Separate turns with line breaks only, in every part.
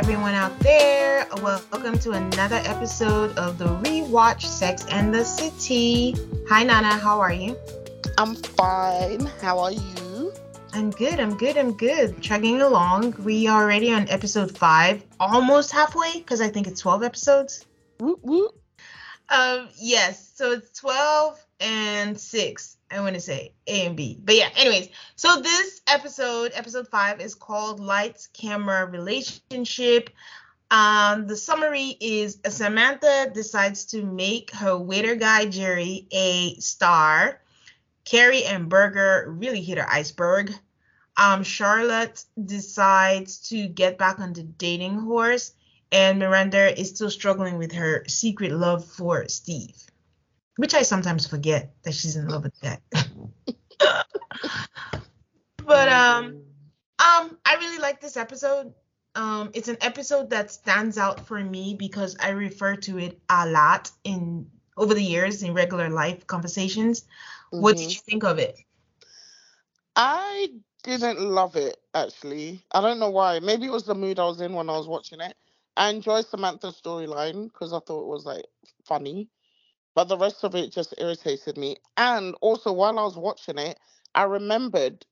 everyone out there. Welcome to another episode of the Rewatch Sex and the City. Hi, Nana. How are you?
I'm fine. How are you?
I'm good. I'm good. I'm good. Chugging along. We are already on episode five, almost halfway, because I think it's 12 episodes.
Whoop, whoop.
Um, yes. So it's 12 and 6. I want to say A and B. But yeah, anyways, so this episode, episode five, is called Lights, Camera, Relationship. Um, the summary is Samantha decides to make her waiter guy Jerry a star. Carrie and Berger really hit her iceberg. Um, Charlotte decides to get back on the dating horse, and Miranda is still struggling with her secret love for Steve which I sometimes forget that she's in love with that. but um um I really like this episode. Um it's an episode that stands out for me because I refer to it a lot in over the years in regular life conversations. Mm-hmm. What did mm-hmm. you think of it?
I didn't love it actually. I don't know why. Maybe it was the mood I was in when I was watching it. I enjoyed Samantha's storyline because I thought it was like funny but the rest of it just irritated me. And also, while I was watching it, I remembered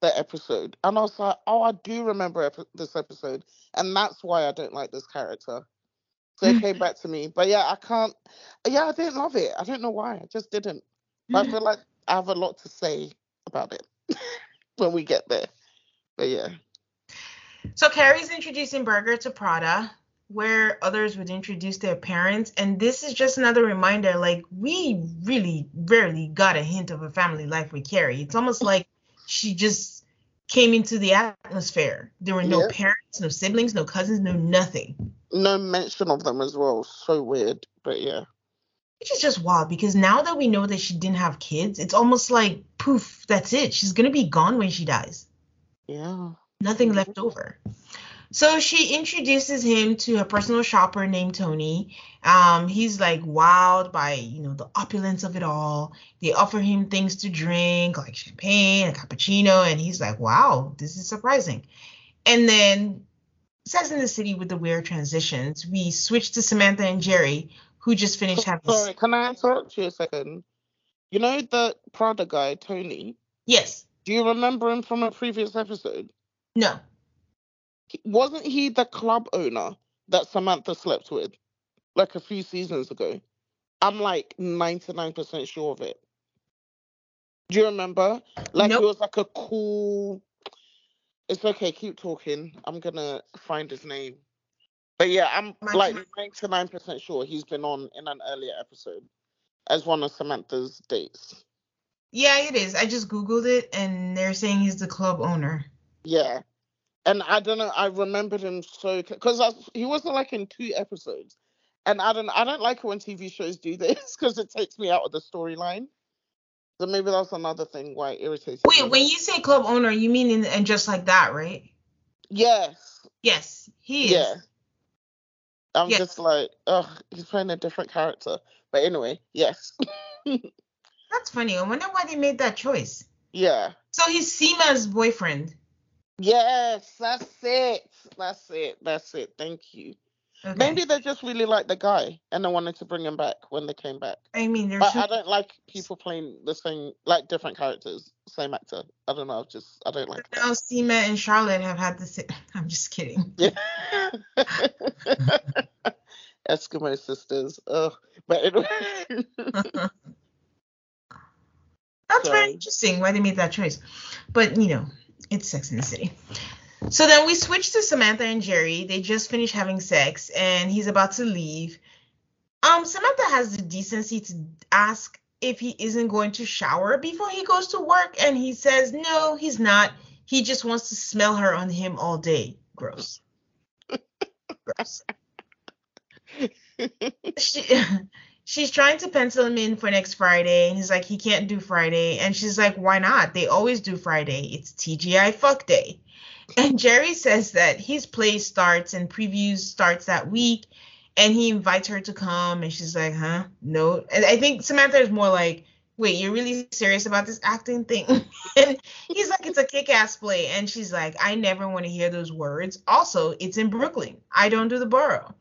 the episode, and I was like, "Oh, I do remember ep- this episode," and that's why I don't like this character. So it came back to me. But yeah, I can't. Yeah, I didn't love it. I don't know why. I just didn't. But I feel like I have a lot to say about it when we get there. But yeah.
So Carrie's introducing Berger to Prada where others would introduce their parents. And this is just another reminder like, we really rarely got a hint of a family life with Carrie. It's almost like she just came into the atmosphere. There were no yeah. parents, no siblings, no cousins, no nothing.
No mention of them as well. So weird, but yeah.
Which is just wild because now that we know that she didn't have kids, it's almost like poof, that's it. She's gonna be gone when she dies.
Yeah.
Nothing left mm-hmm. over. So she introduces him to a personal shopper named Tony. Um, he's like wowed by you know the opulence of it all. They offer him things to drink like champagne, a cappuccino, and he's like, "Wow, this is surprising." And then, Sex in the City with the weird transitions, we switch to Samantha and Jerry, who just finished having.
Sorry, can I interrupt you a second? You know the Prada guy, Tony.
Yes.
Do you remember him from a previous episode?
No
wasn't he the club owner that Samantha slept with like a few seasons ago? I'm like 99% sure of it. Do you remember? Like nope. it was like a cool. It's okay. Keep talking. I'm gonna find his name. But yeah, I'm like 99% sure he's been on in an earlier episode as one of Samantha's dates.
Yeah, it is. I just googled it and they're saying he's the club owner.
Yeah and I don't know. I remembered him so because he wasn't like in two episodes, and I don't. I don't like it when TV shows do this because it takes me out of the storyline. So maybe that's another thing why it irritates.
Wait, me. when you say club owner, you mean in and just like that, right?
Yes.
Yes, he is. Yeah.
I'm yes. just like, oh, he's playing a different character. But anyway, yes.
That's funny. I wonder why they made that choice.
Yeah.
So he's Seema's boyfriend.
Yes, that's it. That's it. That's it. Thank you. Okay. Maybe they just really like the guy and they wanted to bring him back when they came back.
I mean,
but I don't like people playing the same, like different characters, same actor. I don't know. Just I don't like.
Now Seema and Charlotte have had the same. I'm just kidding.
Yeah. Eskimo sisters. Ugh. But anyway.
That's so. very interesting why they made that choice. But you know, it's Sex in the City. So then we switch to Samantha and Jerry. They just finished having sex and he's about to leave. Um, Samantha has the decency to ask if he isn't going to shower before he goes to work, and he says no, he's not. He just wants to smell her on him all day. Gross. Gross. she, she's trying to pencil him in for next Friday, and he's like, he can't do Friday. And she's like, why not? They always do Friday. It's TGI fuck day. And Jerry says that his play starts and previews starts that week, and he invites her to come, and she's like, huh? No. And I think Samantha is more like, wait, you're really serious about this acting thing? and he's like, it's a kick ass play. And she's like, I never want to hear those words. Also, it's in Brooklyn. I don't do the borough.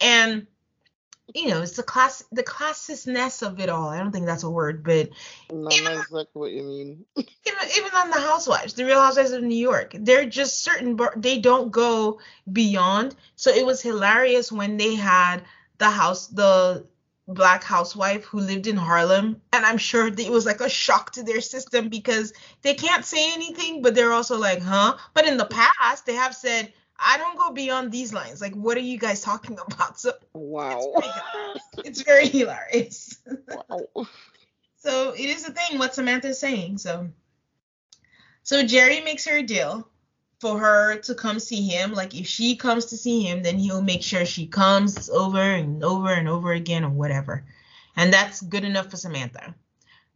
And you know, it's the class the classicness of it all. I don't think that's a word, but
no, even, exactly what you mean.
even even on the Housewives, the Real Housewives of New York, they're just certain, they don't go beyond. So it was hilarious when they had the house, the black housewife who lived in Harlem, and I'm sure it was like a shock to their system because they can't say anything, but they're also like, huh? But in the past, they have said I don't go beyond these lines. Like, what are you guys talking about? So
wow,
it's, it's very hilarious. Wow. so it is a thing what Samantha's saying. So, so Jerry makes her a deal for her to come see him. Like, if she comes to see him, then he'll make sure she comes over and over and over again or whatever. And that's good enough for Samantha.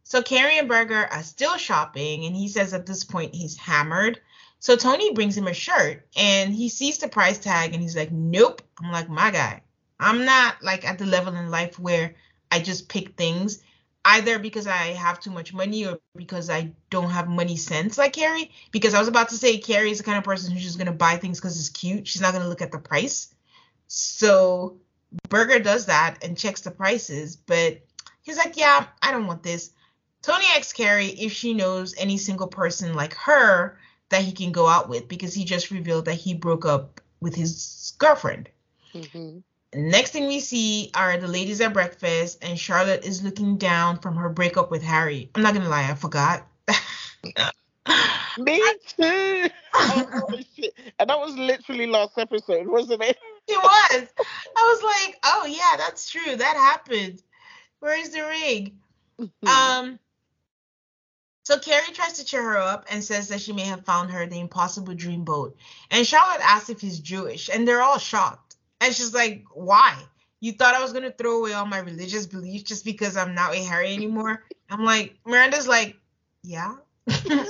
So Carrie and Berger are still shopping, and he says at this point he's hammered so Tony brings him a shirt and he sees the price tag and he's like, Nope. I'm like, My guy, I'm not like at the level in life where I just pick things either because I have too much money or because I don't have money sense like Carrie. Because I was about to say Carrie is the kind of person who's just gonna buy things because it's cute. She's not gonna look at the price. So Berger does that and checks the prices, but he's like, Yeah, I don't want this. Tony asks Carrie if she knows any single person like her that he can go out with because he just revealed that he broke up with his girlfriend. Mm-hmm. Next thing we see are the ladies at breakfast, and Charlotte is looking down from her breakup with Harry. I'm not gonna lie, I forgot.
Me too. oh, and that was literally last episode, wasn't it?
It was. I was like, oh yeah, that's true. That happened. Where's the ring? Mm-hmm. Um, so Carrie tries to cheer her up and says that she may have found her the impossible dream boat. And Charlotte asks if he's Jewish, and they're all shocked. And she's like, Why? You thought I was gonna throw away all my religious beliefs just because I'm not a Harry anymore? I'm like, Miranda's like, Yeah.
that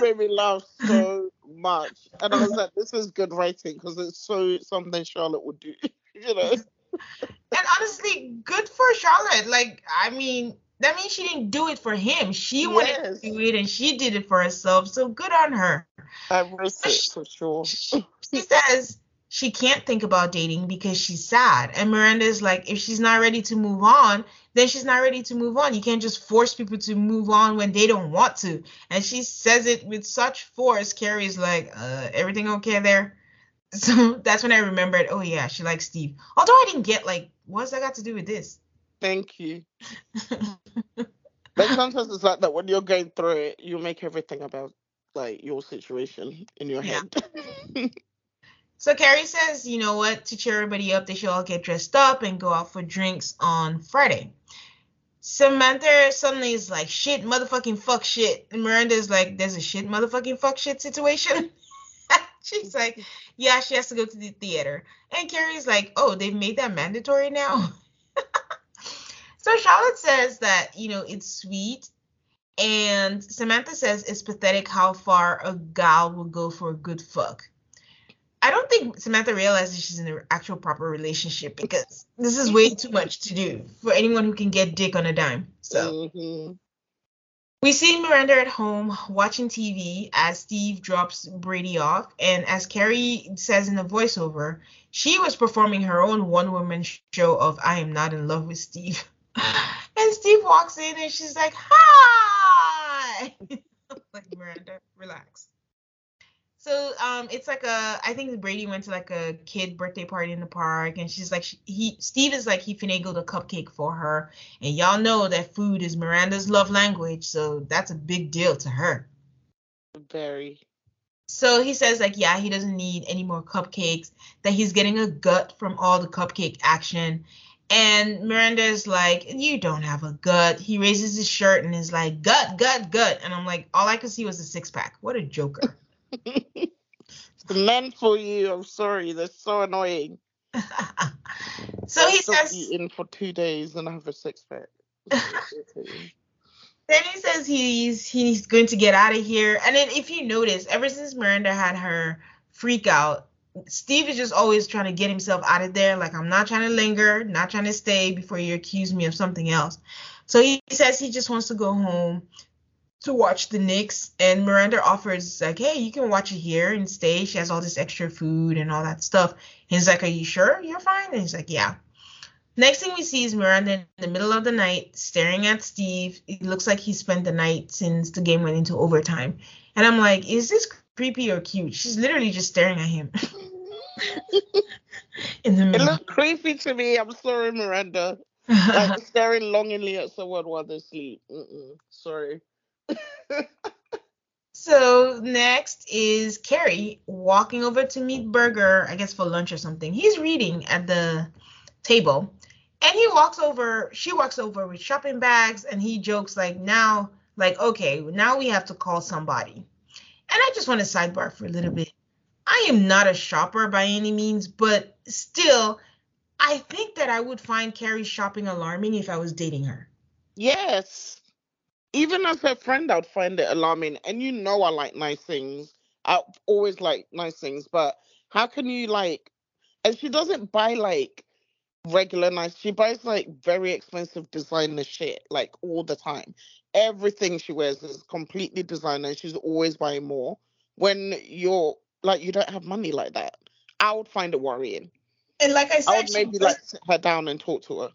made me laugh so much. And I was like, this is good writing because it's so something Charlotte would do, you know.
And honestly, good for Charlotte. Like, I mean, that means she didn't do it for him. She yes. wanted to do it and she did it for herself. So good on her.
I risk it for sure.
She, she says she can't think about dating because she's sad. And Miranda is like, if she's not ready to move on, then she's not ready to move on. You can't just force people to move on when they don't want to. And she says it with such force. Carrie's like, uh, everything okay there? So that's when I remembered, oh yeah, she likes Steve. Although I didn't get like, what's that got to do with this?
Thank you. but sometimes it's like that when you're going through it, you make everything about like your situation in your head.
so Carrie says, you know what, to cheer everybody up, they should all get dressed up and go out for drinks on Friday. Samantha suddenly is like, shit, motherfucking fuck shit. And Miranda is like, there's a shit motherfucking fuck shit situation. She's like, yeah, she has to go to the theater. And Carrie's like, oh, they've made that mandatory now. So Charlotte says that, you know, it's sweet. And Samantha says it's pathetic how far a gal will go for a good fuck. I don't think Samantha realizes she's in an actual proper relationship because this is way too much to do for anyone who can get dick on a dime. So mm-hmm. we see Miranda at home watching TV as Steve drops Brady off, and as Carrie says in the voiceover, she was performing her own one woman show of I am not in love with Steve. and Steve walks in and she's like, "Hi." like Miranda, relax. So um, it's like a I think Brady went to like a kid birthday party in the park, and she's like she, he Steve is like he finagled a cupcake for her, and y'all know that food is Miranda's love language, so that's a big deal to her.
Very.
So he says like yeah he doesn't need any more cupcakes, that he's getting a gut from all the cupcake action, and Miranda is like, You don't have a gut. He raises his shirt and is like, Gut, gut, gut. And I'm like, All I could see was a six pack. What a joker.
it's men for you. I'm sorry. They're so annoying.
so he says.
Eating for two days and I have a six pack.
then he says he's he's going to get out of here. And then if you notice, ever since Miranda had her freak out Steve is just always trying to get himself out of there. Like, I'm not trying to linger, not trying to stay before you accuse me of something else. So he says he just wants to go home to watch the Knicks. And Miranda offers, like, hey, you can watch it here and stay. She has all this extra food and all that stuff. He's like, are you sure you're fine? And he's like, yeah. Next thing we see is Miranda in the middle of the night staring at Steve. It looks like he spent the night since the game went into overtime. And I'm like, is this creepy or cute? She's literally just staring at him.
in the middle. It looked creepy to me. I'm sorry, Miranda. like staring longingly at someone while they sleep. Mm-mm. Sorry.
so next is Carrie walking over to meet Berger, I guess for lunch or something. He's reading at the table and he walks over, she walks over with shopping bags, and he jokes like, now, like, okay, now we have to call somebody. And I just want to sidebar for a little bit. I am not a shopper by any means, but still, I think that I would find Carrie shopping alarming if I was dating her.
Yes. Even as her friend, I'd find it alarming. And you know, I like nice things. I always like nice things, but how can you like? And she doesn't buy like regular nice. She buys like very expensive designer shit like all the time. Everything she wears is completely designer. She's always buying more. When you're like you don't have money like that, I would find it worrying.
And like I said, I
would maybe like sit her down and talk to her.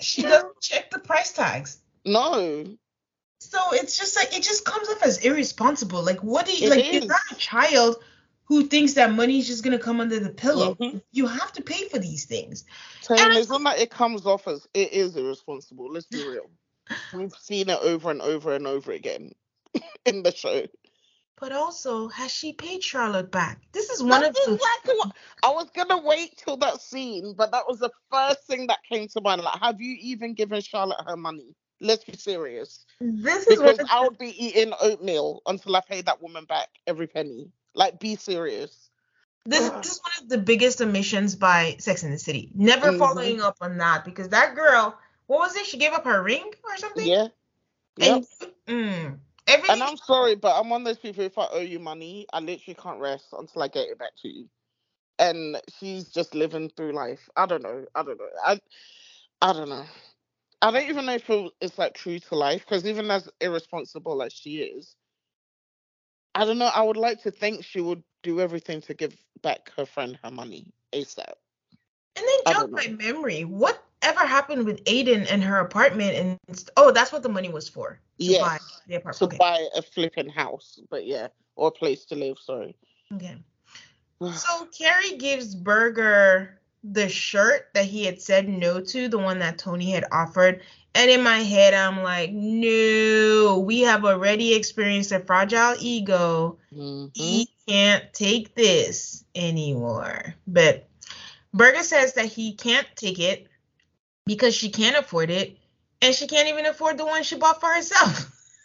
She doesn't check the price tags.
No.
So it's just like it just comes off as irresponsible. Like what do you it like? Is. You're not a child who thinks that money is just gonna come under the pillow. Mm-hmm. You have to pay for these things.
Taylor, it's not that it comes off as it is irresponsible. Let's be real. We've seen it over and over and over again in the show.
But also, has she paid Charlotte back? This is one That's of
exactly the. What, I was gonna wait till that scene, but that was the first thing that came to mind. Like, have you even given Charlotte her money? Let's be serious.
This is
because I would be eating oatmeal until I pay that woman back every penny. Like, be serious.
This, this is one of the biggest omissions by Sex in the City. Never mm-hmm. following up on that because that girl, what was it? She gave up her ring or something.
Yeah.
Yep. And,
mm, and I'm sorry, but I'm one of those people. If I owe you money, I literally can't rest until I get it back to you. And she's just living through life. I don't know. I don't know. I, I don't know. I don't even know if it's like true to life because even as irresponsible as she is, I don't know. I would like to think she would do everything to give back her friend her money ASAP.
And then jog my memory. What ever happened with Aiden and her apartment? And oh, that's what the money was for.
Buy the apartment. To okay. buy a flipping house, but yeah, or a place to live. Sorry.
Okay. so Carrie gives Berger the shirt that he had said no to, the one that Tony had offered, and in my head, I'm like, no, we have already experienced a fragile ego. Mm-hmm. He can't take this anymore. But Berger says that he can't take it because she can't afford it, and she can't even afford the one she bought for herself.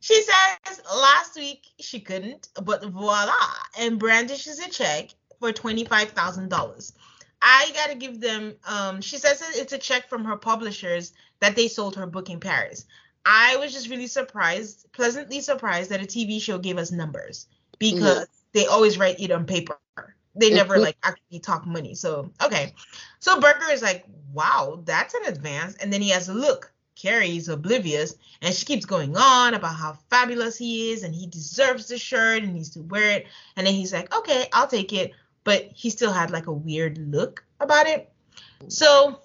she says last week she couldn't, but voila, and brandishes a check for $25,000. I gotta give them. Um, she says it's a check from her publishers that they sold her book in Paris. I was just really surprised, pleasantly surprised that a TV show gave us numbers because mm-hmm. they always write it on paper. They never like actually talk money. So okay, so Berger is like, wow, that's an advance. And then he has a look. Carrie's oblivious, and she keeps going on about how fabulous he is and he deserves the shirt and needs to wear it. And then he's like, okay, I'll take it but he still had like a weird look about it. So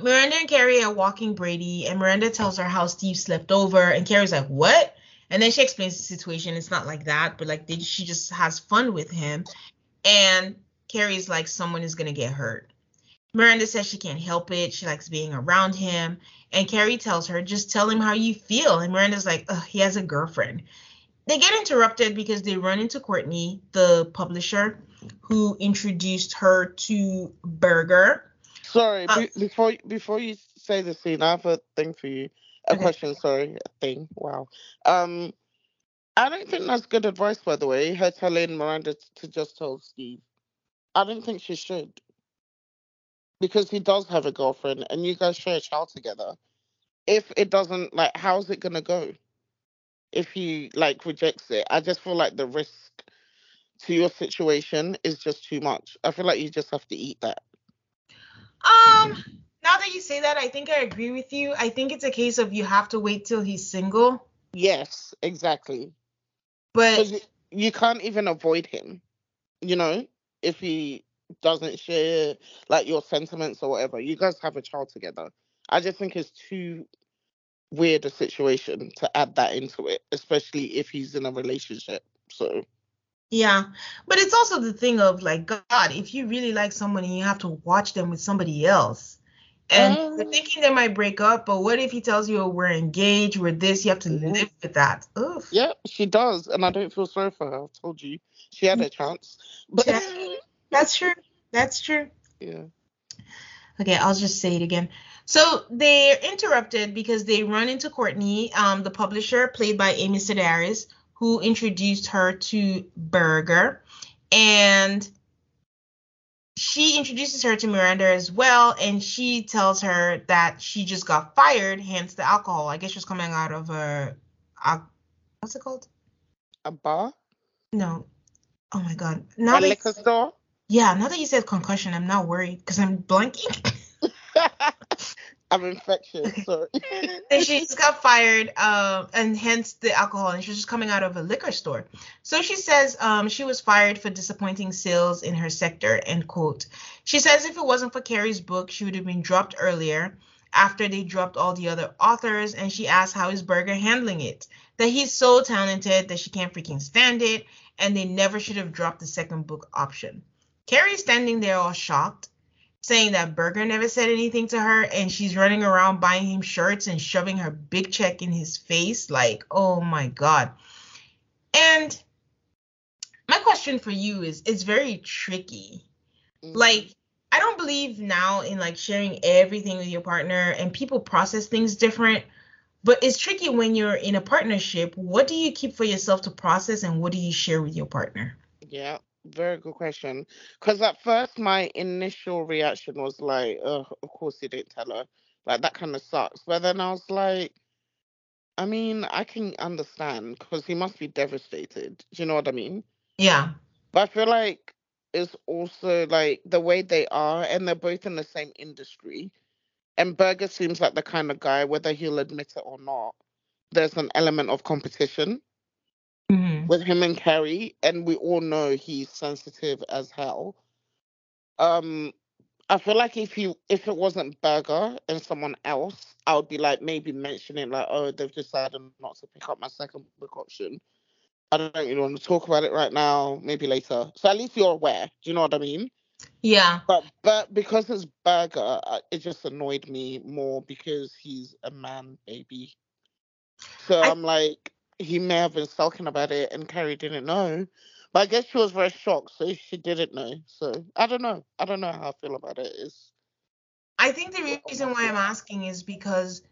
Miranda and Carrie are walking Brady, and Miranda tells her how Steve slept over, and Carrie's like, "What?" And then she explains the situation. It's not like that, but like they, she just has fun with him, and Carrie's like, "Someone is gonna get hurt." Miranda says she can't help it. She likes being around him, and Carrie tells her, "Just tell him how you feel." And Miranda's like, "He has a girlfriend." They get interrupted because they run into Courtney, the publisher, who introduced her to Berger.
Sorry, uh, be- before before you say the scene, I have a thing for you. A okay. question, sorry, a thing. Wow. Um, I don't think that's good advice, by the way. Her telling Miranda to just tell Steve. I don't think she should, because he does have a girlfriend, and you guys share a child together. If it doesn't, like, how's it gonna go? if he like rejects it. I just feel like the risk to your situation is just too much. I feel like you just have to eat that.
Um, now that you say that, I think I agree with you. I think it's a case of you have to wait till he's single.
Yes, exactly.
But
you, you can't even avoid him. You know, if he doesn't share like your sentiments or whatever, you guys have a child together. I just think it's too weird a situation to add that into it, especially if he's in a relationship. So
yeah, but it's also the thing of like God, if you really like somebody, you have to watch them with somebody else. And you're thinking they might break up, but what if he tells you oh, we're engaged, we're this, you have to mm-hmm. live with that. Oof.
Yeah, she does, and I don't feel sorry for her. I told you. She had a chance. But
that's true. That's true.
Yeah.
Okay, I'll just say it again. So they're interrupted because they run into Courtney, um, the publisher, played by Amy Sedaris, who introduced her to Berger. And she introduces her to Miranda as well, and she tells her that she just got fired, hence the alcohol. I guess she's coming out of a, a what's it called?
A bar?
No. Oh my god. Now
a liquor store?
Yeah, now that you said concussion, I'm not worried because I'm blanking.
I'm infectious.
And she just got fired, um, and hence the alcohol. And she was just coming out of a liquor store. So she says um, she was fired for disappointing sales in her sector. End quote. She says if it wasn't for Carrie's book, she would have been dropped earlier after they dropped all the other authors. And she asked how is Berger handling it? That he's so talented that she can't freaking stand it, and they never should have dropped the second book option. Carrie's standing there all shocked saying that Berger never said anything to her and she's running around buying him shirts and shoving her big check in his face. Like, oh my God. And my question for you is it's very tricky. Mm-hmm. Like, I don't believe now in like sharing everything with your partner and people process things different. But it's tricky when you're in a partnership. What do you keep for yourself to process and what do you share with your partner?
Yeah very good question. Because at first, my initial reaction was like, oh, of course he didn't tell her. Like, that kind of sucks. But then I was like, I mean, I can understand because he must be devastated. Do you know what I mean?
Yeah.
But I feel like it's also like the way they are, and they're both in the same industry. And Berger seems like the kind of guy, whether he'll admit it or not, there's an element of competition mm-hmm. with him and Carrie, and we all know he's sensitive as hell. Um, I feel like if you if it wasn't Berger and someone else, I would be like maybe mentioning like, oh, they've decided not to pick up my second book option. I don't really want to talk about it right now. Maybe later. So at least you're aware. Do you know what I mean?
Yeah.
But but because it's Berger, it just annoyed me more because he's a man baby. So I, I'm like, he may have been sulking about it and Carrie didn't know. But I guess she was very shocked, so she didn't know. So I don't know. I don't know how I feel about it. Is
I think the reason why I'm asking is because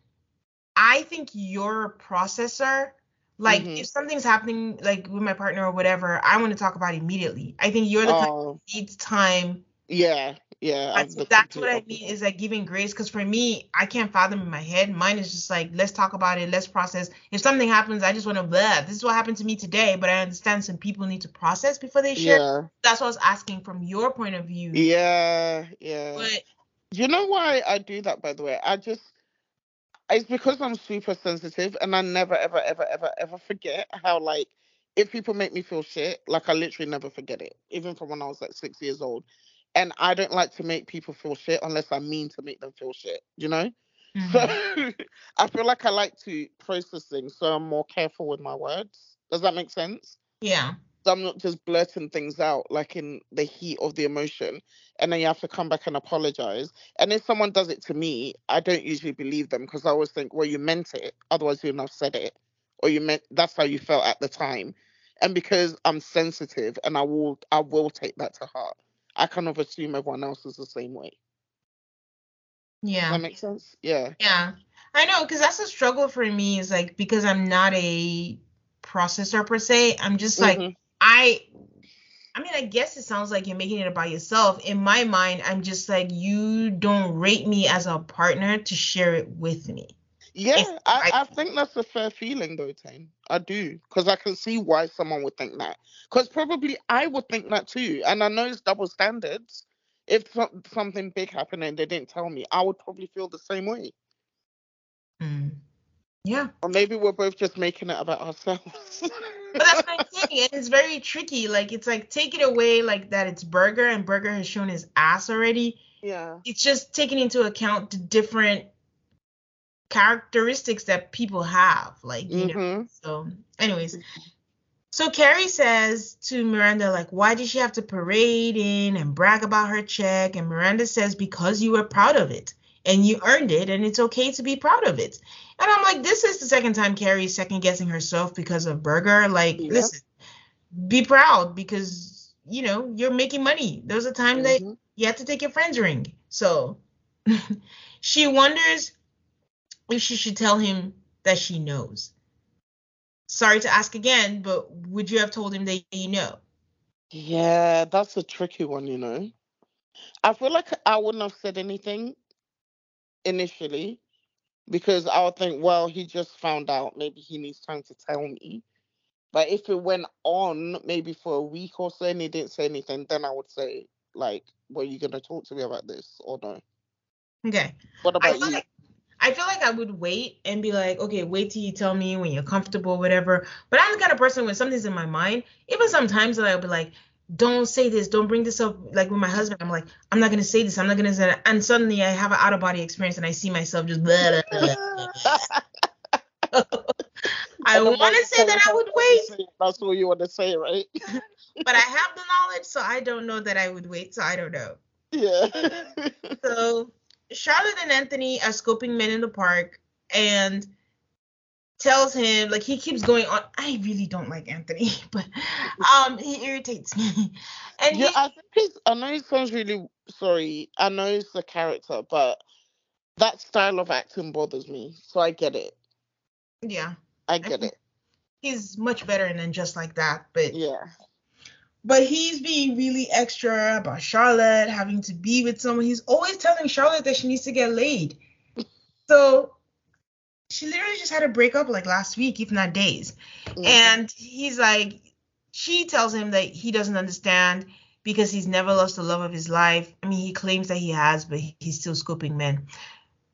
I think you're a processor. Like mm-hmm. if something's happening like with my partner or whatever, I want to talk about it immediately. I think you're the uh, kind oh. needs time.
Yeah, yeah.
That's, that's what I mean is like giving grace. Because for me, I can't fathom in my head. Mine is just like, let's talk about it, let's process. If something happens, I just want to blah. This is what happened to me today, but I understand some people need to process before they share. Yeah. That's what I was asking from your point of view.
Yeah, yeah. But you know why I do that, by the way? I just it's because I'm super sensitive and I never ever ever ever ever forget how like if people make me feel shit, like I literally never forget it, even from when I was like six years old and I don't like to make people feel shit unless I mean to make them feel shit, you know? Mm-hmm. So I feel like I like to process things, so I'm more careful with my words. Does that make sense?
Yeah.
So I'm not just blurting things out like in the heat of the emotion, and then you have to come back and apologize. And if someone does it to me, I don't usually believe them because I always think, well, you meant it, otherwise you wouldn't have said it, or you meant that's how you felt at the time. And because I'm sensitive, and I will, I will take that to heart. I kind of assume everyone else is the same way.
Yeah.
Does that make sense? Yeah.
Yeah. I know, because that's a struggle for me, is like because I'm not a processor per se. I'm just like mm-hmm. I I mean, I guess it sounds like you're making it about yourself. In my mind, I'm just like, you don't rate me as a partner to share it with me.
Yeah, I, I think that's a fair feeling though, Tane. I do, because I can see why someone would think that. Because probably I would think that too, and I know it's double standards. If some, something big happened and they didn't tell me, I would probably feel the same way.
Mm. Yeah.
Or maybe we're both just making it about ourselves.
But that's my thing, it's very tricky. Like it's like take it away like that it's Berger and Berger has shown his ass already.
yeah.
It's just taking into account the different characteristics that people have. Like, you know.
hmm
So anyways. So Carrie says to Miranda, like, why did she have to parade in and brag about her check? And Miranda says, because you were proud of it and you earned it and it's okay to be proud of it. And I'm like, this is the second time Carrie's second guessing herself because of Berger. Like, listen, be proud because, you know, you're making money. There was a time that
Mhm.
you have to take your friend's ring. So she wonders if she should tell him that she knows. Sorry to ask again, but would you have told him that you know?
Yeah, that's a tricky one, you know. I feel like I wouldn't have said anything initially because I would think, well, he just found out. Maybe he needs time to tell me. But if it went on maybe for a week or so and he didn't say anything, then I would say, like, were you going to talk to me about this or no?
Okay.
What about
feel
you?
like I feel like I would wait and be like, okay, wait till you tell me when you're comfortable, whatever. But I'm the kind of person when something's in my mind, even sometimes that I'll be like, don't say this, don't bring this up. Like with my husband, I'm like, I'm not gonna say this, I'm not gonna say that. And suddenly I have an out of body experience and I see myself just blah, blah, blah. I want to say that I would wait,
to say it, That's what you want to say, right?
but I have the knowledge, so I don't know that I would wait. So I don't know.
yeah.
So Charlotte and Anthony are scoping men in the park and tells him like he keeps going on. I really don't like Anthony, but um he irritates me. And
Yeah,
he,
I think it's. I know he sounds really sorry. I know it's the character, but that style of acting bothers me. So I get it.
yeah,
I get it.
he's much better than just like that. But
Yeah.
But he's being really extra about Charlotte having to be with someone. He's always telling Charlotte that she needs to get laid. So she literally just had a breakup like last week, if not days.
Mhm.
And he's like, she tells him that he doesn't understand because he's never lost the love of his life. I mean, he claims that he has, but he's still scoping men.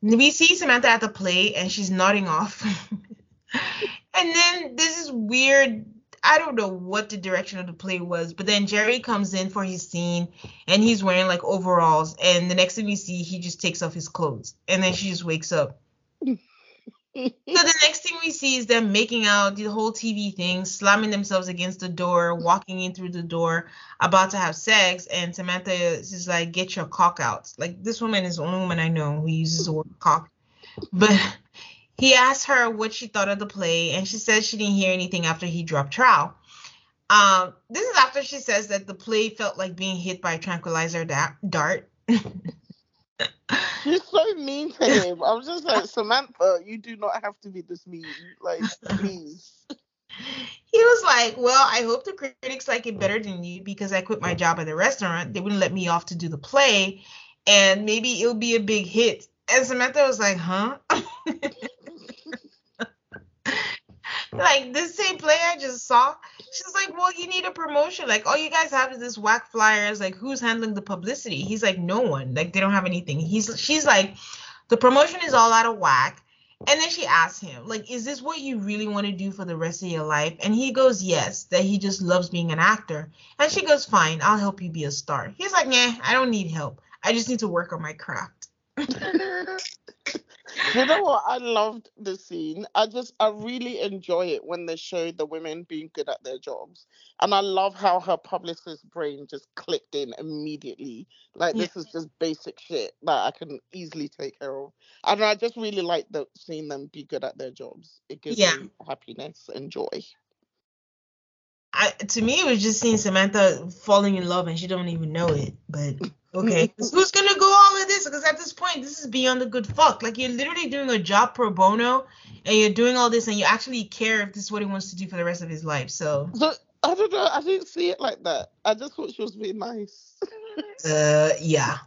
We see Samantha at the play and she's nodding off. and then this is weird. I don't know what the direction of the play was, but then Jerry comes in for his scene and he's wearing like overalls. And the next thing we see, he just takes off his clothes. And then she just wakes up. So the next thing we see is them making out the whole TV thing, slamming themselves against the door, walking in through the door, about to have sex, and Samantha is like, "Get your cock out!" Like this woman is the only woman I know who uses the word cock. But he asked her what she thought of the play, and she said she didn't hear anything after he dropped trowel. Um, this is after she says that the play felt like being hit by a tranquilizer da- dart.
You're so mean to him. I was just like Samantha. You do not have to be this mean. Like, please.
He was like, Well, I hope the critics like it better than you because I quit my job at the restaurant. They wouldn't let me off to do the play, and maybe it'll be a big hit. And Samantha was like, Huh? like this same play I just saw. She's like, Well, you need a promotion. Like, all you guys have is this whack flyers. Like, who's handling the publicity? He's like, No one. Like, they don't have anything. He's she's like, the promotion is all out of whack. And then she asks him, like, is this what you really want to do for the rest of your life? And he goes, yes, that he just loves being an actor. And she goes, fine, I'll help you be a star. He's like, nah, I don't need help. I just need to work on my craft.
you know what? I loved the scene. I just, I really enjoy it when they show the women being good at their jobs. And I love how her publicist brain just clicked in immediately. Like,
Yeah.
this is just basic shit that I can easily take care of. And I just really like the seeing them be good at their jobs. It gives
Yeah.
me happiness and joy.
I, to me, it was just seeing Samantha falling in love and she don't even know it. But okay, 'Cause who's gonna go all of this? Because at this point, this is beyond the good fuck. Like you're literally doing a job pro bono, and you're doing all this, and you actually care if this is what he wants to do for the rest of his life. So,
So, I don't know. I didn't see it like that. I just thought she was being nice.
uh, yeah.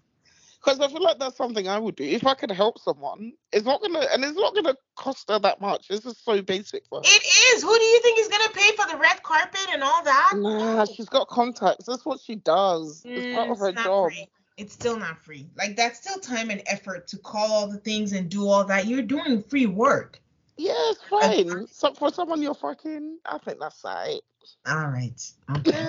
Because I feel like that's something I would do if I could help someone. It's not gonna, and it's not gonna cost her that much. This is so basic for her.
It is. Who do you think is gonna pay for the red carpet and all that?
Nah, she's got contacts. That's what she does. it's part
Mm,
of her job.
free. It's still not free. Like that's still time and effort to call all the things and do all that. You're doing free work.
Yeah, it's fine. So for someone you're fucking, I think that's right.
All right. Okay.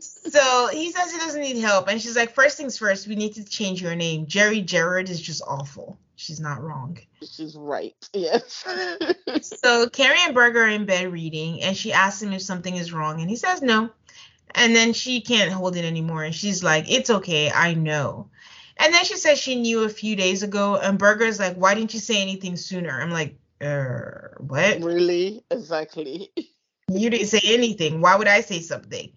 So he says he doesn't need help, and she's like, first things first, we need to change your name. Jerry Jerrod is just awful. She's not wrong.
she's right. Yes.
So Carrie and Berger are in bed reading, and she asks him if something is wrong, and he says no. And then she can't hold it anymore, and she's like, "It's okay, I know." And then she says she knew a few days ago, and Berger's like, "Why didn't you say anything sooner?" I'm like, "Er, what?
really? Exactly.
You didn't say anything. Why would I say something?"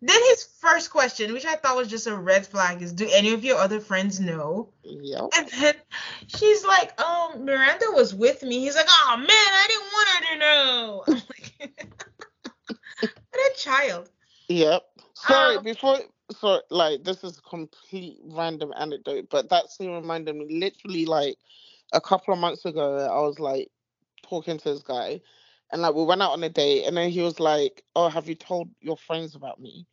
Then his first question, which I thought was just a red flag, is, "Do any of your other friends know?"
Yep.
And then she's like, um, Miranda was with me. He's like, oh man, I didn't want her to know. I'm like, what a child.
Yep. Sorry,
Um,
before sorry, like this is a complete random anecdote, but that scene reminded me literally like a couple of months ago, I was like talking to this guy and like we went out on a date and then he was like, Oh, have you told your friends about me?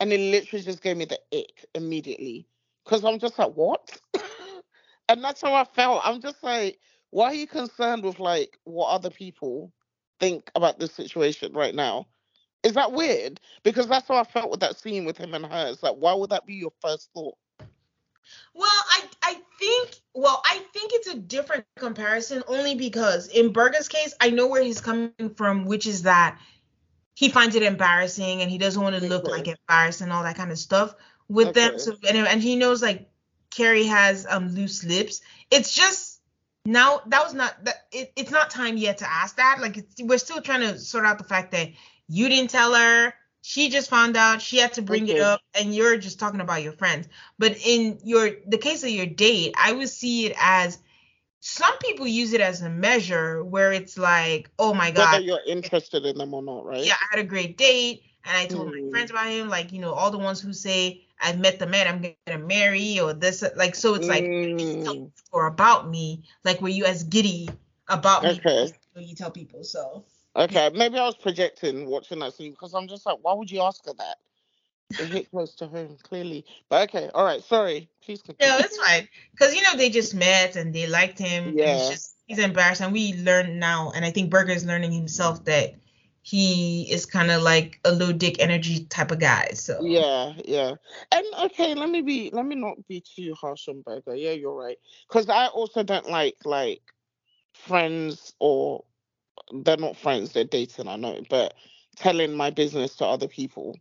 And it literally just gave me the ick immediately. Cause I'm just like, What? and that's how I felt. I'm just like, why are you concerned with like what other people think about this situation right now? Is that weird? Because that's how I felt with that scene with him and her. It's like, why would that be your first thought?
Well, I I think well, I think it's a different comparison only because in Berger's case, I know where he's coming from, which is that he finds it embarrassing and he doesn't want to look
Okay.
like embarrassed and all that kind of stuff with them. So and, and he knows like Carrie has um loose lips. It's just now that was not that it, it's not time yet to ask that. Like it's, we're still trying to sort out the fact that you didn't tell her. She just found out. She had to bring it up, and you're just talking about your friends. But in your the case of your date, I would see it as some people use it as a measure where it's like, oh my god, Whether
you're interested in them or not, right?
yeah, I had a great date, and I told my
Mm.
friends about him, like you know, all the ones who say I've met the man I'm gonna marry or this, like so it's like
Mm,
or about me, like were you as giddy about me
Okay.
as you tell people? So
okay, maybe I was projecting watching that scene because I'm just like, why would you ask her that? It hit close to home, clearly. But okay, all right, sorry. Please continue.
no, it's fine because you know they just met and they liked him. and
Yeah.
it's just he's embarrassed, and we learn now, and I think Berger is learning himself that he is kind of like a low dick energy type of guy. So
Yeah, yeah. And okay, let me be let me not be too harsh on Berger. Yeah, you're right. Because I also don't like like friends or they're not friends, they're dating, I know, but telling my business to other people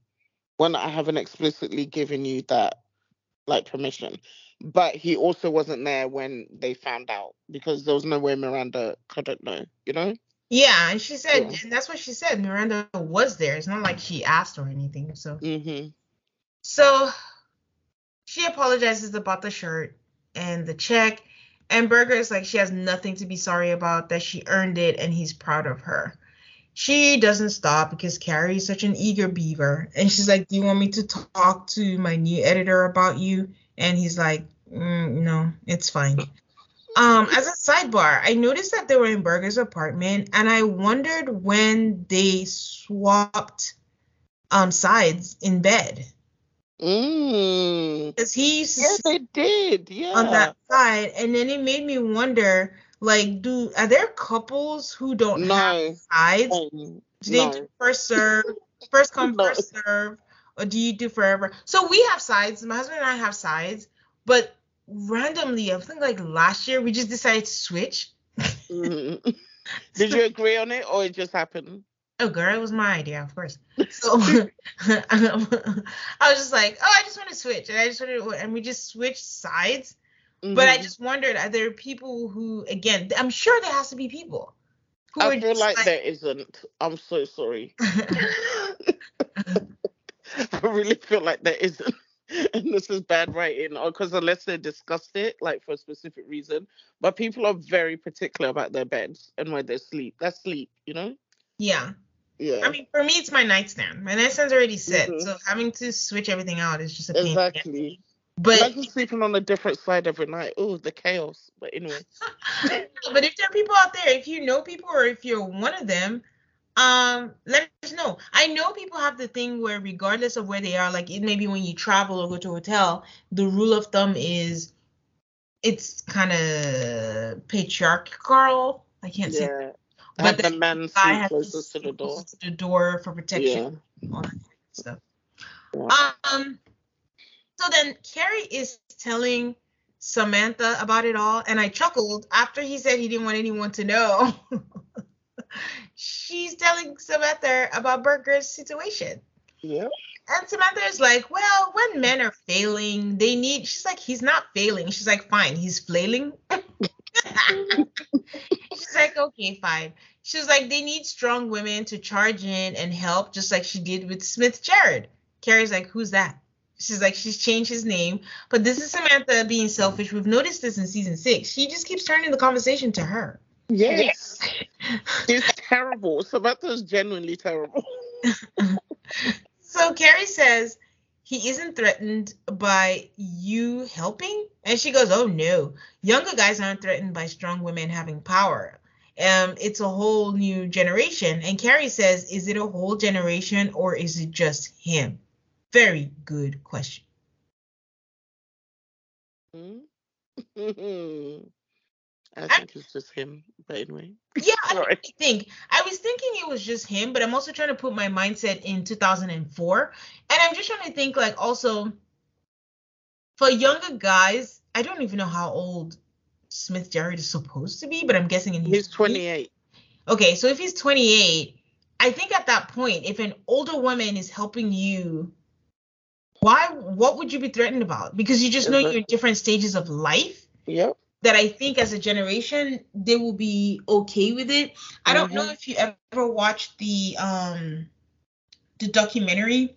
when I haven't explicitly given you that like permission. But he also wasn't there when they found out because there was no way Miranda couldn't know, you know?
yeah, and she said,
Yeah.
and that's what she said. Miranda was there. It's not like she asked or anything. So
Mm-hmm.
So she apologizes about the shirt and the check. And Berger is like she has nothing to be sorry about, that she earned it and he's proud of her. She doesn't stop because Carrie is such an eager beaver. And she's like, Do you want me to talk to my new editor about you? And he's like, mm, No, it's fine. Um, as a sidebar, I noticed that they were in Berger's apartment and I wondered when they swapped um sides in bed.
Mm.
Because he used to
Yeah, they did. Yeah.
on that side, and then it made me wonder, like, do are there couples who don't have sides?
Um,
Do they
no.
do first serve, first come,
No.
first serve, or do you do forever? So we have sides. My husband and I have sides, but randomly, I think like last year, we just decided to switch.
Mhm. Did you agree on it or it just happened?
Oh, girl, it was my idea, of course. So I was just like, oh, I just want to switch, and I just wanted, to, and we just switched sides. But I
Mhm.
just wondered, are there people who, again, I'm sure there has to be people who are
I feel
just
like there isn't. I'm so sorry. I really feel like there isn't. And this is bad writing, or because unless they discussed it, like for a specific reason. But people are very particular about their beds and where they sleep. That's sleep, you know?
yeah.
Yeah.
I mean, for me, it's my nightstand. My nightstand's already set,
Mhm.
so having to switch everything out is just a pain. in the ass.
exactly.
But
Imagine sleeping on a different side every night. Oh, the chaos. But anyway.
but if there are people out there, if you know people or if you're one of them, um, let us know. I know people have the thing where regardless of where they are, like it maybe when you travel or go to a hotel, the rule of thumb is it's kind of patriarchal. I can't say,
Yeah.
But the
the man
guy
sleep
has to
closest to the door.
to the door for protection.
Yeah.
all that kind of stuff.
Yeah.
Um, so then Carrie is telling Samantha about it all, and I chuckled after he said he didn't want anyone to know. She's telling Samantha about Berger's situation.
Yeah.
And Samantha is like, well, when men are failing, they need. She's like, he's not failing. She's like, fine, he's flailing. She's like, okay, fine. She was like, they need strong women to charge in and help, just like she did with Smith Jerrod. Carrie's like, who's that? She's like, she's changed his name. But this is Samantha being selfish. We've noticed this in season six. She just keeps turning the conversation to her.
Yes. It's terrible. Samantha's genuinely terrible.
So Carrie says he isn't threatened by you helping, and she goes, "Oh no, younger guys aren't threatened by strong women having power. Um, it's a whole new generation." And Carrie says, "Is it a whole generation or is it just him?" Very good question.
Hmm? I think it's just him. But anyway.
Yeah, I think I was thinking it was just him, but I'm also trying to put my mindset in 2004, and I'm just trying to think like also for younger guys. I don't even know how old Smith Jerrod is supposed to be, but I'm guessing in his
He's 28.
Okay, so if he's 28, I think at that point, if an older woman is helping you, why? What would you be threatened about? Because you just know you're in different stages of life
Yep.
That I think as a generation they will be okay with it. I don't know
Mhm.
if you ever watched the um the documentary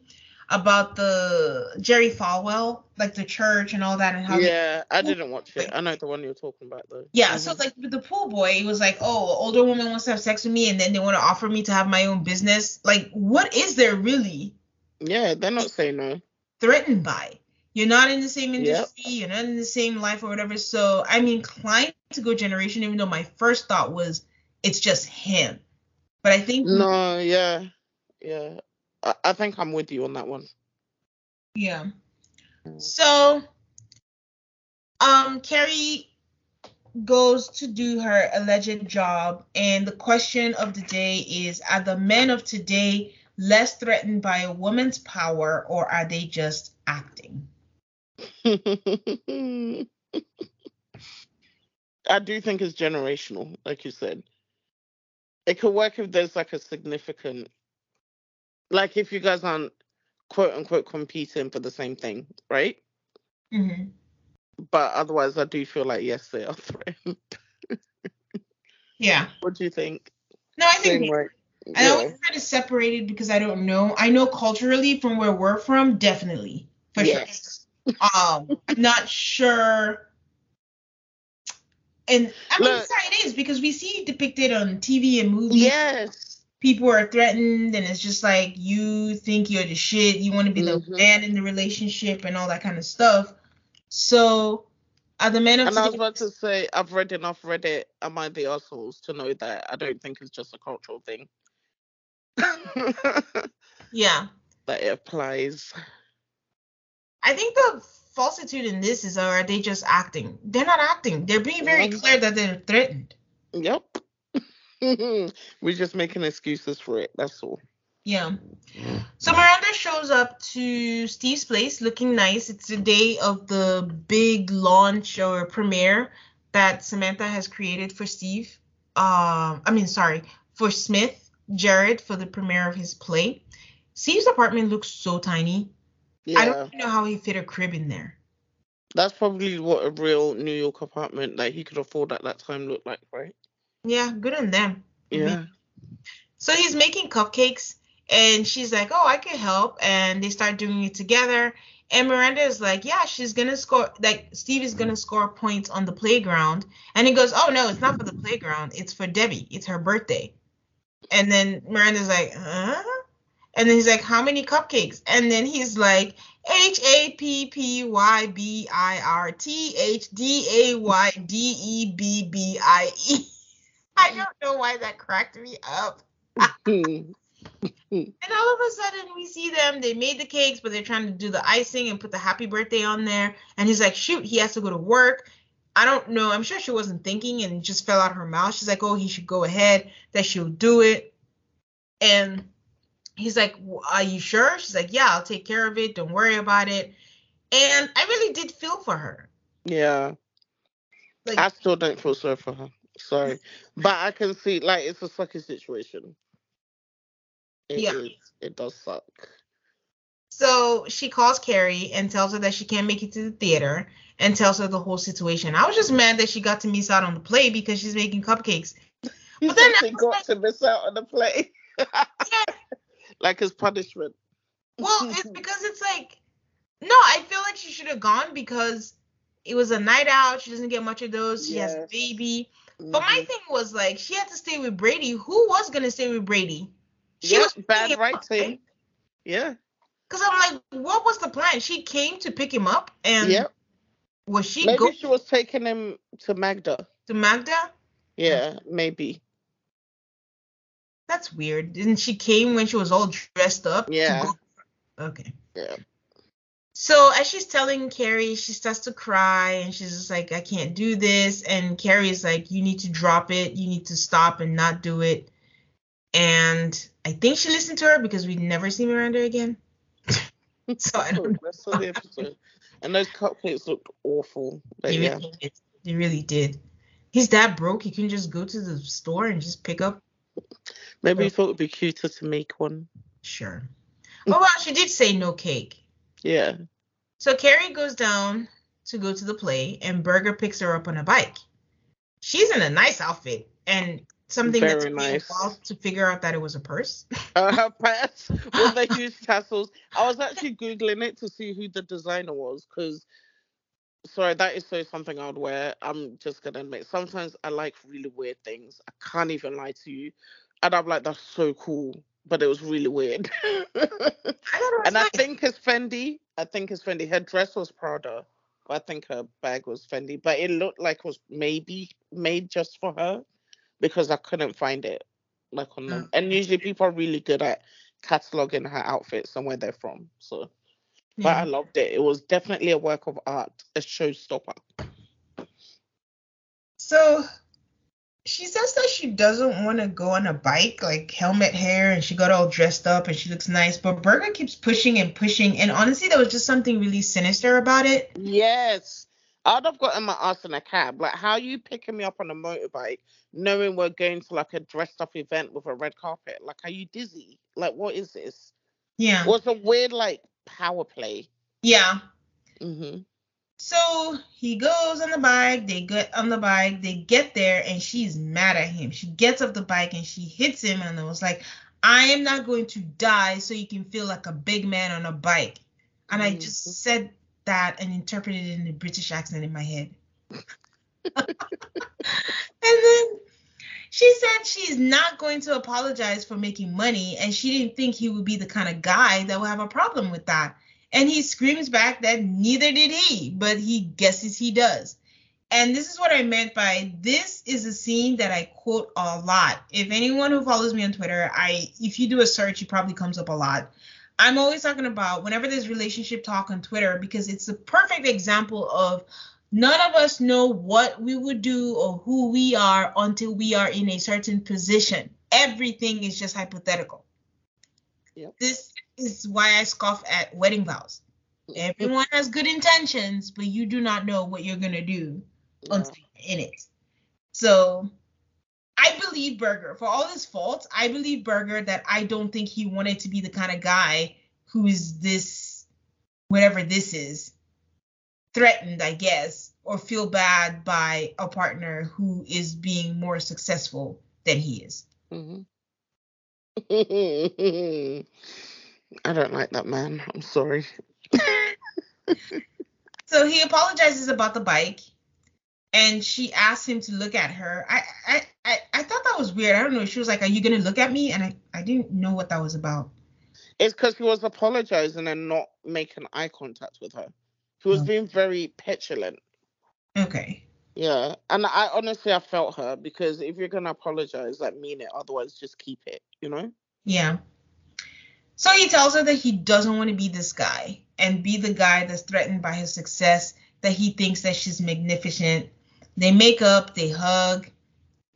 about the Jerry Falwell, like the church and all that and how they-
Yeah, I didn't watch it. I know the one you're talking about though.
yeah, so
Mhm.
like with the pool boy, it was like, oh, an older woman wants to have sex with me and then they want to offer me to have my own business. Like, what is there really
yeah, they're not saying no.
threatened by? You're not in the same
Yep.
industry, you're not in the same life or whatever. So I'm inclined to go generation, even though my first thought was it's just him. But I think
No, yeah, yeah. I, I think I'm with you on that one.
yeah. So um Carrie goes to do her alleged job and the question of the day is are the men of today less threatened by a woman's power or are they just acting?
I do think it's generational, like you said. It could work if there's like a significant, like if you guys aren't quote unquote competing for the same thing, right?
Mhm.
But otherwise, I do feel like yes, they are threatened.
Yeah.
what do you think?
No, I think
way.
I always try to separate it because I don't know. I know culturally from where we're from, definitely. For
Yes.
sure. Um, I'm not sure. And I mean,
Look.
how it is because we see it depicted on TV and movies.
Yes.
People are threatened, and it's just like you think you're the shit. You want to be
Mhm.
the man in the relationship and all that kind of stuff. So, are the men of
And I was
today-
about to say, I've read enough Reddit Am I the assholes to know that I don't think it's just a cultural thing.
Yeah.
That it applies.
I think the falsitude in this is are they just acting? They're not acting. They're being very clear that they're threatened.
Yep. We're just making excuses for it. That's all.
Yeah. So Miranda shows up to Steve's place looking nice. It's the day of the big launch or premiere that Samantha has created for Steve. Um, I mean, sorry, for Smith, Jerrod for the premiere of his play. Steve's apartment looks so tiny. I don't know how he fit a crib in there.
That's probably what a real New York apartment that he could afford at that time looked like, right?
Yeah, good on them.
Yeah.
So he's making cupcakes, and she's like, "Oh, I can help," and they start doing it together. And Miranda is like, "Yeah, she's gonna score. Like Steve is gonna score points on the playground." And he goes, "Oh no, it's not for the playground. It's for Debbie. It's her birthday." And then Miranda's like, "Huh?" And then he's like, "How many cupcakes?" And then he's like, H A P P Y B I R T H D A Y D E B B I E. I don't know why that cracked me up. and all of a sudden we see them they made the cakes but they're trying to do the icing and put the happy birthday on there and he's like shoot he has to go to work i don't know i'm sure she wasn't thinking and it just fell out of her mouth she's like oh he should go ahead that she'll do it and he's like are you sure she's like yeah i'll take care of it don't worry about it and i really did feel for her
Yeah.
like
I still don't feel sorry for her. Sorry. But I can see like it's a sucky situation. It
Yeah.
is. It does suck.
So she calls Carrie and tells her that she can't make it to the theater and tells her the whole situation. I was just mm-hmm. mad that she got to miss out on the play because she's making cupcakes. But then I
she got
like-
to miss out on the play. like his punishment.
Well, it's because it's like, no, I feel like she should have gone because it was a night out. She doesn't get much of those. She has a
Yes.
baby. But my
Mhm.
thing was like, she had to stay with Brady. Who was gonna stay with Brady? She
Yep,
was
bad
picking him up, right?
Yeah.
Cause I'm like, what was the plan? She came to pick him up, and
Yep.
was she
Maybe
go
she was taking him to Magda.
to Magda?
Yeah, maybe.
That's weird. Didn't she came when she was all dressed up?
Yeah.
Okay.
Yeah.
So as she's telling Carrie, she starts to cry and she's just like, I can't do this. And Carrie's like, You need to drop it. You need to stop and not do it. And I think she listened to her because we never see Miranda again. so I don't know.
The episode. And those cupcakes looked awful. But yeah.
really did. They really did. He's that broke. He can just go to the store and just pick up.
Maybe you thought it'd be cuter to make one.
Sure. Oh well, she did say no cake.
Yeah.
So Carrie goes down to go to the play, and Berger picks her up on a bike. She's in a nice outfit, and something that
Very
took me a while to figure out that it was a purse.
Uh, her purse with the huge tassels. I was actually googling it to see who the designer was because, sorry, that is so something I would wear. I'm just gonna admit sometimes I like really weird things. I can't even lie to you, and I'm like, that's so cool, but it was really weird.
I
and I think it's Fendi. I think it's Fendi. Her dress was Prada, but I think her bag was Fendi. But it looked like it was maybe made just for her because I couldn't find it like on them. Mm. And usually people are really good at cataloging her outfits and where they're from. So, but
Yeah.
I loved it. It was definitely a work of art, a showstopper.
So she says that she doesn't want to go on a bike, like helmet hair, and she got all dressed up and she looks nice. But Berger keeps pushing and pushing, and honestly, there was just something really sinister about it.
Yes. I'd have gotten my ass in a cab. Like, how are you picking me up on a motorbike, knowing we're going to like a dressed up event with a red carpet? Like, are you dizzy? Like, what is this?
Yeah.
It was a weird like power play.
Yeah.
hmm
So he goes on the bike, they get on the bike, they get there, and she's mad at him. She gets off the bike and she hits him and it was like, I am not going to die so you can feel like a big man on a bike. And I just
Mhm.
said that and interpreted it in a British accent in my head. and then she said she's not going to apologize for making money and she didn't think he would be the kind of guy that would have a problem with that. And he screams back that neither did he, but he guesses he does. And this is what I meant by this is a scene that I quote a lot. If anyone who follows me on Twitter, I if you do a search, it probably comes up a lot. I'm always talking about whenever there's relationship talk on Twitter because it's a perfect example of none of us know what we would do or who we are until we are in a certain position. Everything is just hypothetical.
Yep.
This is why I scoff at wedding vows. Mm-hmm. Everyone has good intentions, but you do not know what you're gonna do until you're in it. So I believe Berger for all his faults. I believe Berger that I don't think he wanted to be the kind of guy who is this, whatever this is, threatened, I guess, or feel bad by a partner who is being more successful than he is.
hmm I don't like that man. I'm sorry.
So he apologizes about the bike, and she asks him to look at her. I I I, I thought that was weird. I don't know. She was like, "Are you gonna look at me?" And I I didn't know what that was about.
It's because he was apologizing and not making eye contact with her. He was
Oh.
being very petulant.
Okay.
Yeah, and I honestly I felt her because if you're gonna apologize, like mean it. Otherwise, just keep it. You know.
Yeah. So he tells her that he doesn't want to be this guy and be the guy that's threatened by his success, that he thinks that she's magnificent. They make up, they hug.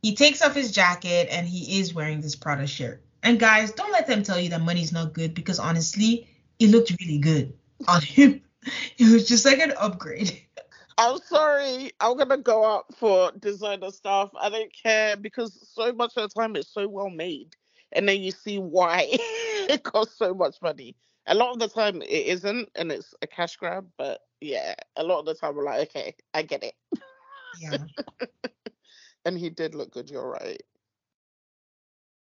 He takes off his jacket and he is wearing this Prada shirt. And guys, don't let them tell you that money's not good because honestly, it looked really good on him. It was just like an upgrade.
I'm sorry. I'm gonna go out for designer stuff. I don't care because so much of the time it's so well made, and then you see why it costs so much money. A lot of the time it isn't, and it's a cash grab. But yeah, a lot of the time we're like, okay, I get it.
Yeah.
And he did look good. You're right.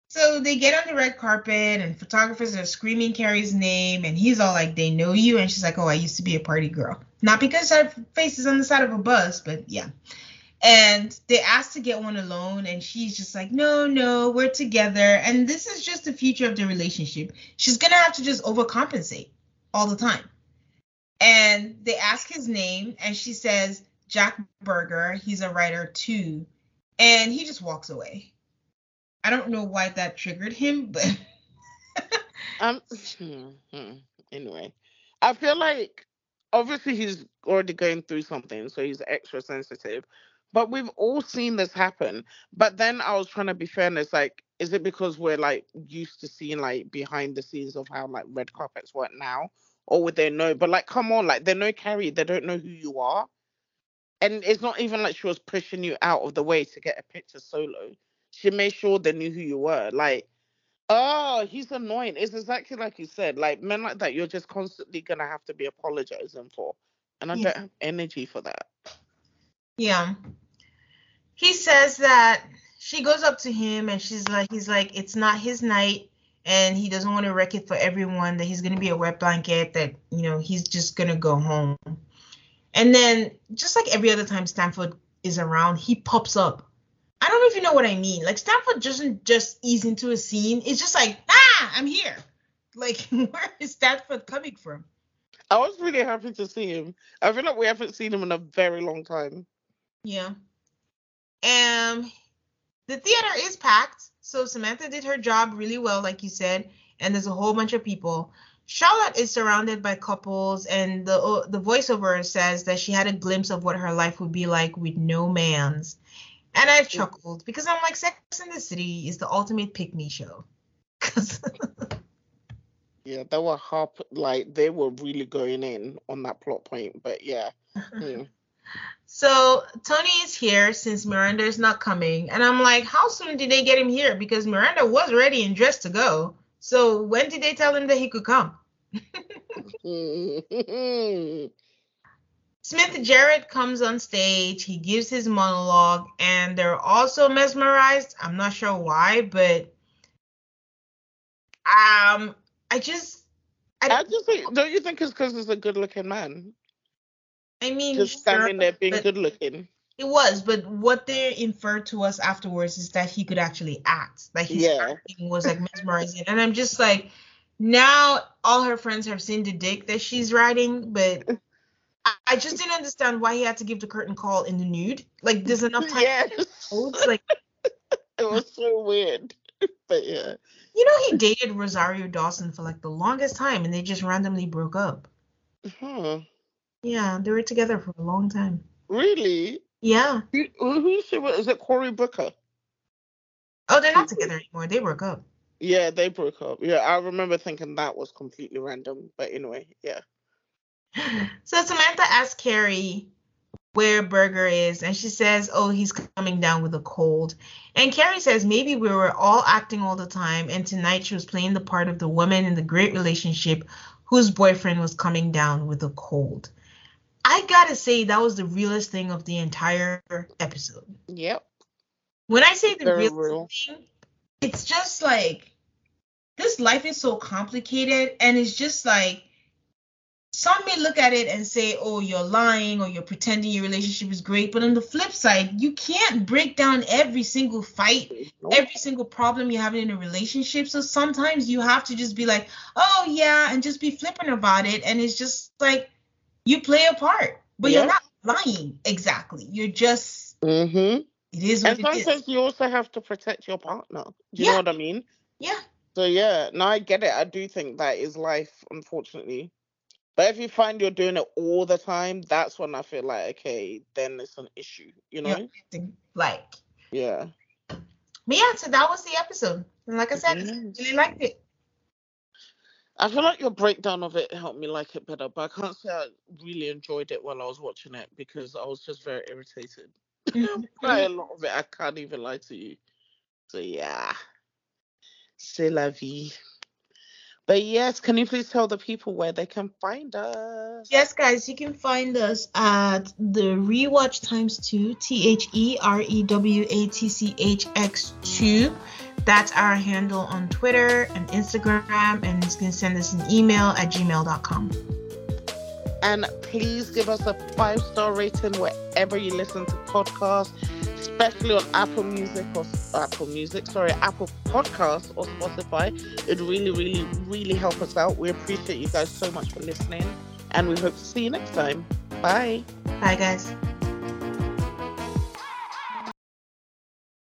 So they get on the red carpet and photographers are screaming Carrie's name and he's all like, they know you. And she's like, oh, I used to be a party girl. Not because her face is on the side of a bus, but yeah. And they ask to get one alone and she's just like, no, no, we're together. And this is just the future of the relationship. She's to have to just overcompensate all the time. And they ask his name and she says, Jack Berger. He's a writer too. And he just walks away. I don't know why that triggered him, but
Um. Anyway, I feel like obviously he's already going through something, so he's extra sensitive. But we've all seen this happen. But then I was trying to be fair, and it's like, is it because we're like used to seeing like behind the scenes of how like red carpets work now, or would they know? But like, come on, like they know Carrie, they don't know who you are, and it's not even like she was pushing you out of the way to get a picture solo. She made sure they knew who you were, like. Oh, he's annoying. It's exactly like you said. Like men like that, you're just constantly gonna have to be apologizing for, and I
Yeah.
don't have energy for that.
yeah. He says that she goes up to him and she's like, he's like, it's not his night and he doesn't want to wreck it for everyone, that he's going to be a wet blanket, that, you know, he's just going to go home. And then, just like every other time Stanford is around, he pops up. I don't know if you know what I mean. Like, Stanford doesn't just ease into a scene, it's just like, ah, I'm here. Like, where is Stanford coming from?
I was really happy to see him. I feel like we haven't seen him in a very long time.
Yeah. Um, the theater is packed, so Samantha did her job really well, like you said, and there's a whole bunch of people. Charlotte is surrounded by couples, and the uh, the voiceover says that she had a glimpse of what her life would be like with no man's. And I chuckled because I'm like, Sex in the City is the ultimate pick me show.
Yeah, they were harp like they were really going in on that plot point. But yeah, hmm.
So Tony is here since Miranda is not coming, and I'm like, how soon did they get him here? Because Miranda was ready and dressed to go. So when did they tell him that he could come? Smith Jerrod comes on stage. He gives his monologue, and they're also mesmerized. I'm not sure why, but um, I just, I,
I just think, don't you think it's because he's a good-looking man,
I mean,
just
sure,
standing there being good-looking?
It was, but what they inferred to us afterwards is that he could actually act. Like his
Yeah.
acting was like mesmerizing. And I'm just like, now all her friends have seen the dick that she's riding, but I, just didn't understand why he had to give the curtain call in the nude. Like there's enough time.
Yes,
like
it was so weird. But yeah,
you know he dated Rosario Dawson for like the longest time, and they just randomly broke up.
huh?
Yeah, they were together for a long time.
Really?
Yeah.
Who, she? with? Is it Cory Booker?
Oh, they're not together anymore. They broke up.
Yeah, they broke up. Yeah, I remember thinking that was completely random. But anyway, yeah.
So Samantha asks Carrie where Berger is, and she says, Oh, he's coming down with a cold. And Carrie says, Maybe we were all acting all the time, and tonight she was playing the part of the woman in the great relationship whose boyfriend was coming down with a cold. I gotta say, that was the realest thing of the entire episode.
Yep.
When I say the
Very
realest
real.
thing, it's just like this life is so complicated, and it's just like some may look at it and say, oh, you're lying or you're pretending your relationship is great. But on the flip side, you can't break down every single fight, every single problem you're having in a relationship. So sometimes you have to just be like, oh, yeah, and just be flippant about it. And it's just like you play a part, but yeah. you're not lying exactly. You're just,
mm-hmm.
it is what
and sometimes you also have to protect your partner. Do you
yeah.
know what I mean?
Yeah.
So yeah, no, I get it. I do think that is life, unfortunately. But if you find you're doing it all the time, that's when I feel like okay, then it's an issue, you know?
Like.
Yeah.
But yeah, so that was the episode. And like I said, yes. I really liked it.
I feel like your breakdown of it helped me like it better, but I can't say I really enjoyed it while I was watching it because I was just very irritated mm-hmm. a lot of it. I can't even lie to you. So yeah c'est la vie. But yes, can you please tell the people where they can find us?
Yes, guys, you can find us at the Rewatch Times 2, T H E R E W A T C H X 2. That's our handle on Twitter and Instagram, and you can send us an email at gmail.com.
And please give us a five star rating wherever you listen to podcasts especially on Apple Music or Apple Music, sorry, Apple Podcasts or Spotify. It really, really, really help us out. We appreciate you guys so much for listening, and we hope to see you next time. Bye.
Bye, guys.